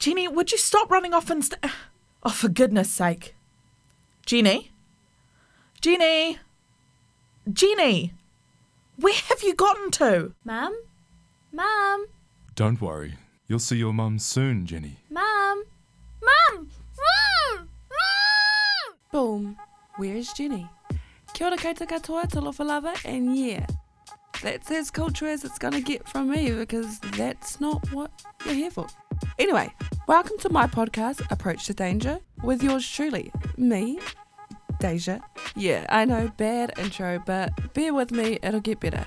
Jenny, would you stop running off and. St- oh, for goodness sake. Jenny? Jenny? Jenny? Where have you gotten to? Mum? Mum? Don't worry. You'll see your mum soon, Jenny. Mum? Mum! Mum! Mum! Boom. Where's Jenny? Kia ora koutou katoa, talofa lava, and yeah, that's as culture as it's gonna get from me because that's not what you're here for. Anyway, welcome to my podcast, Approach to Danger, with yours truly, me, Deja. Yeah, I know, bad intro, but bear with me, it'll get better.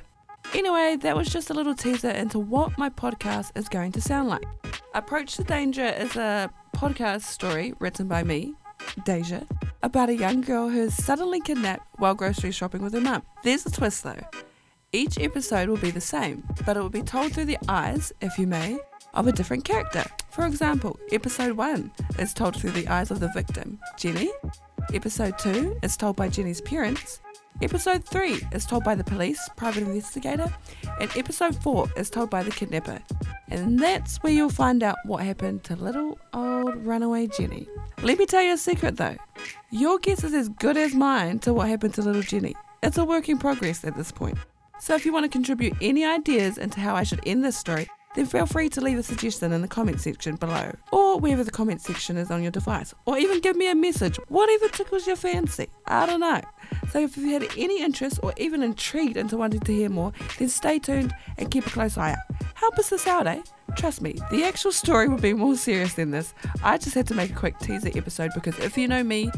Anyway, that was just a little teaser into what my podcast is going to sound like. Approach to Danger is a podcast story written by me, Deja, about a young girl who is suddenly kidnapped while grocery shopping with her mum. There's a twist though. Each episode will be the same, but it will be told through the eyes, if you may, of a different character. For example, episode 1 is told through the eyes of the victim, Jenny. Episode 2 is told by Jenny's parents. Episode 3 is told by the police, private investigator. And episode 4 is told by the kidnapper. And that's where you'll find out what happened to little old runaway Jenny. Let me tell you a secret though. Your guess is as good as mine to what happened to little Jenny. It's a work in progress at this point. So if you want to contribute any ideas into how I should end this story, then feel free to leave a suggestion in the comment section below, or wherever the comment section is on your device, or even give me a message, whatever tickles your fancy. I don't know. So if you've had any interest or even intrigued into wanting to hear more, then stay tuned and keep a close eye out. Help us this out, eh? Trust me, the actual story will be more serious than this. I just had to make a quick teaser episode because if you know me,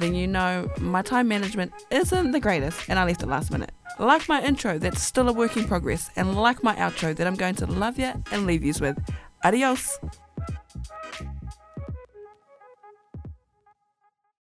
then you know my time management isn't the greatest and I left it last minute. Like my intro, that's still a work in progress, and like my outro, that I'm going to love you and leave yous with. Adios.